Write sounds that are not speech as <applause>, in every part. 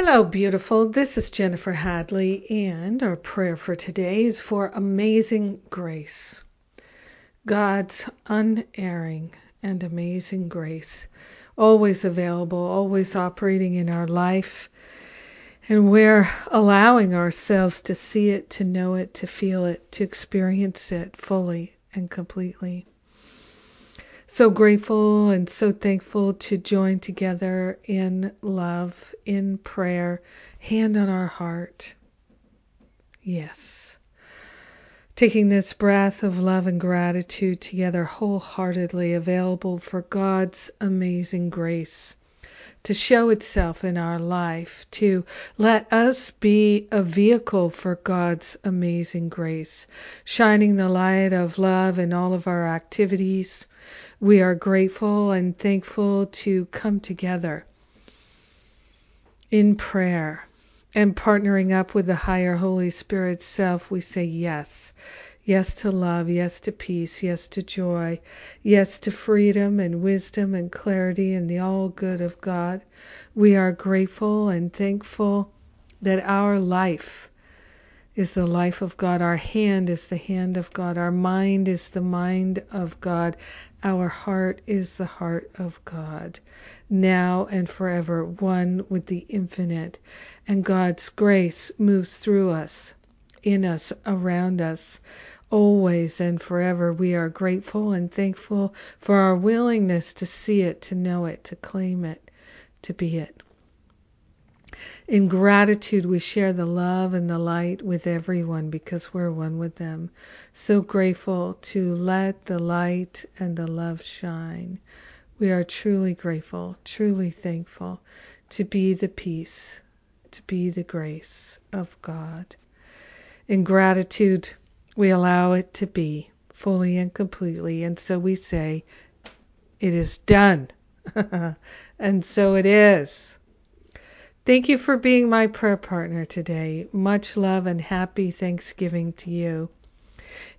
Hello, beautiful. This is Jennifer Hadley, and our prayer for today is for amazing grace. God's unerring and amazing grace, always available, always operating in our life. And we're allowing ourselves to see it, to know it, to feel it, to experience it fully and completely so grateful and so thankful to join together in love, in prayer, hand on our heart. Yes. Taking this breath of love and gratitude together wholeheartedly, available for God's amazing grace to show itself in our life, to let us be a vehicle for God's amazing grace, shining the light of love in all of our activities, we are grateful and thankful to come together in prayer and partnering up with the higher Holy Spirit self. We say yes. Yes to love, yes to peace, yes to joy, yes to freedom and wisdom and clarity and the all good of God. We are grateful and thankful that our life is the life of God. Our hand is the hand of God. Our mind is the mind of God. Our heart is the heart of God, now and forever, one with the infinite. And God's grace moves through us, in us, around us, always and forever. We are grateful and thankful for our willingness to see it, to know it, to claim it, to be it. In gratitude, we share the love and the light with everyone because we're one with them. So grateful to let the light and the love shine. We are truly grateful, truly thankful to be the peace, to be the grace of God. In gratitude, we allow it to be fully and completely. And so we say, It is done. <laughs> and so it is. Thank you for being my prayer partner today. Much love and happy Thanksgiving to you.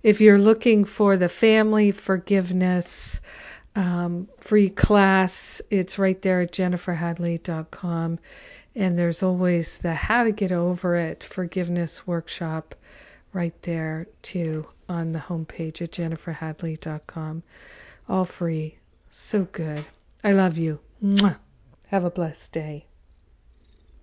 If you're looking for the family forgiveness um, free class, it's right there at jenniferhadley.com. And there's always the How to Get Over It forgiveness workshop right there too on the homepage at jenniferhadley.com. All free. So good. I love you. Mwah. Have a blessed day.